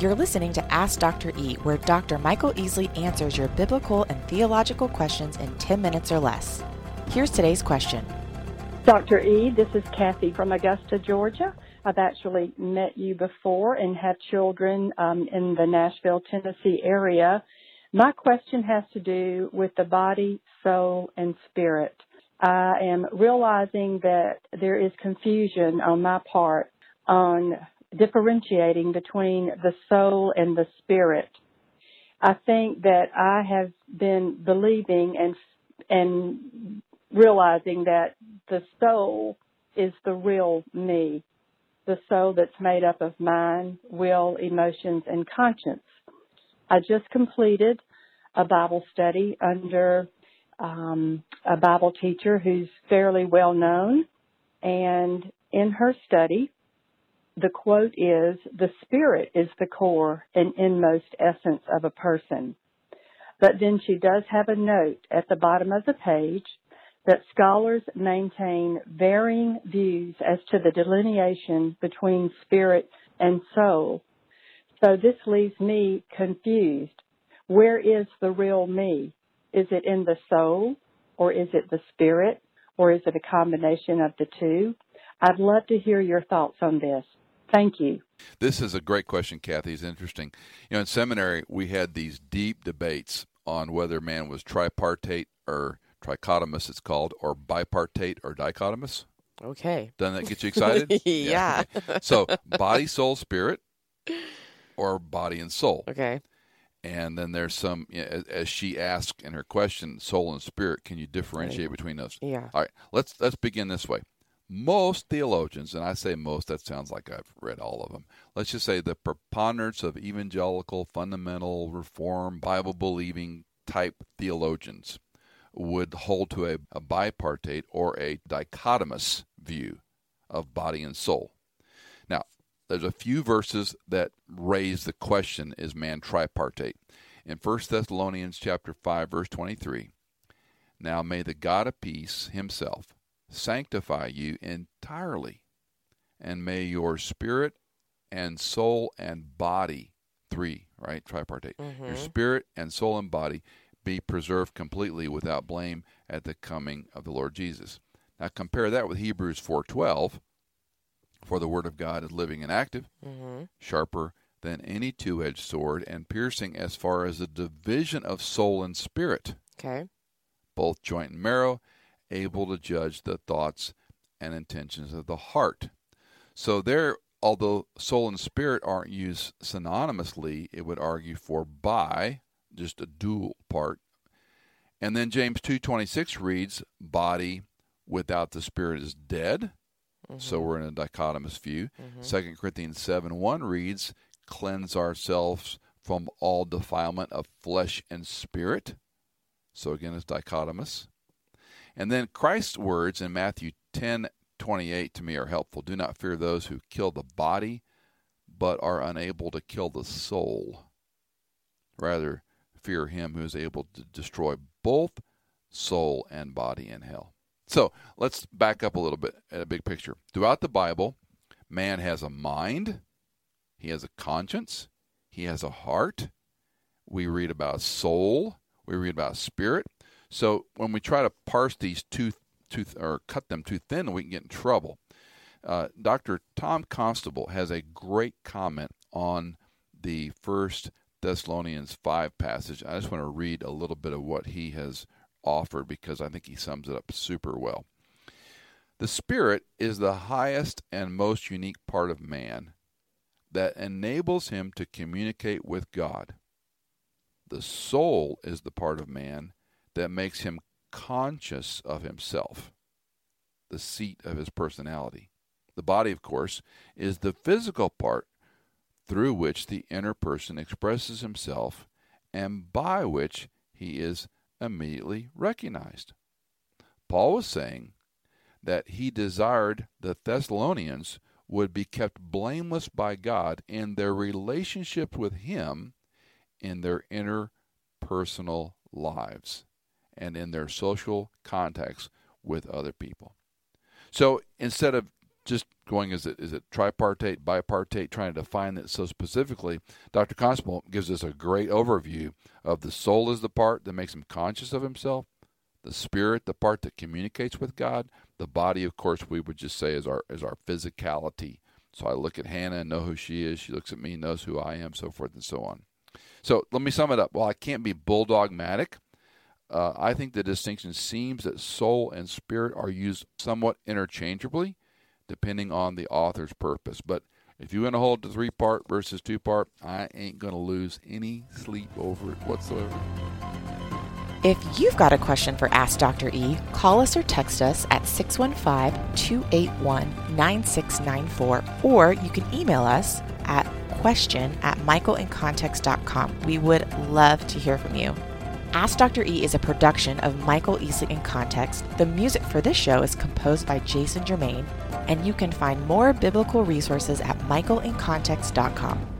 You're listening to Ask Dr. E, where Dr. Michael Easley answers your biblical and theological questions in 10 minutes or less. Here's today's question Dr. E, this is Kathy from Augusta, Georgia. I've actually met you before and have children um, in the Nashville, Tennessee area. My question has to do with the body, soul, and spirit. I am realizing that there is confusion on my part on differentiating between the soul and the spirit. I think that I have been believing and and realizing that the soul is the real me, the soul that's made up of mind, will, emotions, and conscience. I just completed a Bible study under um, a Bible teacher who's fairly well known, and in her study, the quote is, the spirit is the core and inmost essence of a person. But then she does have a note at the bottom of the page that scholars maintain varying views as to the delineation between spirit and soul. So this leaves me confused. Where is the real me? Is it in the soul or is it the spirit or is it a combination of the two? I'd love to hear your thoughts on this. Thank you. This is a great question, Kathy. It's interesting. You know, in seminary, we had these deep debates on whether man was tripartite or trichotomous, it's called, or bipartite or dichotomous. Okay. Doesn't that get you excited? yeah. yeah. so, body, soul, spirit, or body and soul. Okay. And then there's some, you know, as she asked in her question, soul and spirit. Can you differentiate right. between those? Yeah. All right. Let's let's begin this way most theologians, and I say most, that sounds like I've read all of them. Let's just say the preponderance of evangelical, fundamental, reform, Bible believing type theologians would hold to a, a bipartite or a dichotomous view of body and soul. Now, there's a few verses that raise the question is man tripartite? In 1 Thessalonians chapter 5 verse 23, now may the God of peace himself sanctify you entirely. And may your spirit and soul and body, three, right? Tripartite. Mm-hmm. Your spirit and soul and body be preserved completely without blame at the coming of the Lord Jesus. Now compare that with Hebrews 4:12. For the word of God is living and active, mm-hmm. sharper than any two-edged sword, and piercing as far as the division of soul and spirit. Okay. Both joint and marrow, able to judge the thoughts and intentions of the heart. So there, although soul and spirit aren't used synonymously, it would argue for by, just a dual part. And then James 2:26 reads, "Body without the spirit is dead." Mm-hmm. So we're in a dichotomous view. mm-hmm. 2 Corinthians 7:1 reads, "Cleanse ourselves from all defilement of flesh and spirit." So again, it's dichotomous. And then Christ's words in Matthew 10 28 to me are helpful. Do not fear those who kill the body, but are unable to kill the soul. Rather, fear him who is able to destroy both soul and body in hell. So let's back up a little bit at a big picture. Throughout the Bible, man has a mind, he has a conscience, he has a heart. We read about soul, we read about spirit, so when we try to parse these too, too or cut them too thin, we can get in trouble. Uh, Dr. Tom Constable has a great comment on the first Thessalonians 5 passage. I just want to read a little bit of what he has offered because I think he sums it up super well. The Spirit is the highest and most unique part of man that enables him to communicate with God. The soul is the part of man that makes him conscious of himself, the seat of his personality. The body, of course, is the physical part through which the inner person expresses himself and by which he is immediately recognized. Paul was saying that he desired the Thessalonians would be kept blameless by God in their relationship with him in their interpersonal lives and in their social contacts with other people. So instead of just going is it is it tripartite, bipartite, trying to define it so specifically. Dr. Constable gives us a great overview of the soul is the part that makes him conscious of himself, the spirit, the part that communicates with God, the body, of course, we would just say is our is our physicality. So I look at Hannah and know who she is. She looks at me, knows who I am, so forth and so on. So let me sum it up. Well, I can't be bulldogmatic. Uh, I think the distinction seems that soul and spirit are used somewhat interchangeably depending on the author's purpose. But if you're going to hold the three part versus two part, I ain't going to lose any sleep over it whatsoever. If you've got a question for Ask Dr. E, call us or text us at 615 281 9694, or you can email us at question at michaelincontext.com. We would love to hear from you. Ask Dr. E is a production of Michael Easley in Context. The music for this show is composed by Jason Germain, and you can find more biblical resources at michaelincontext.com.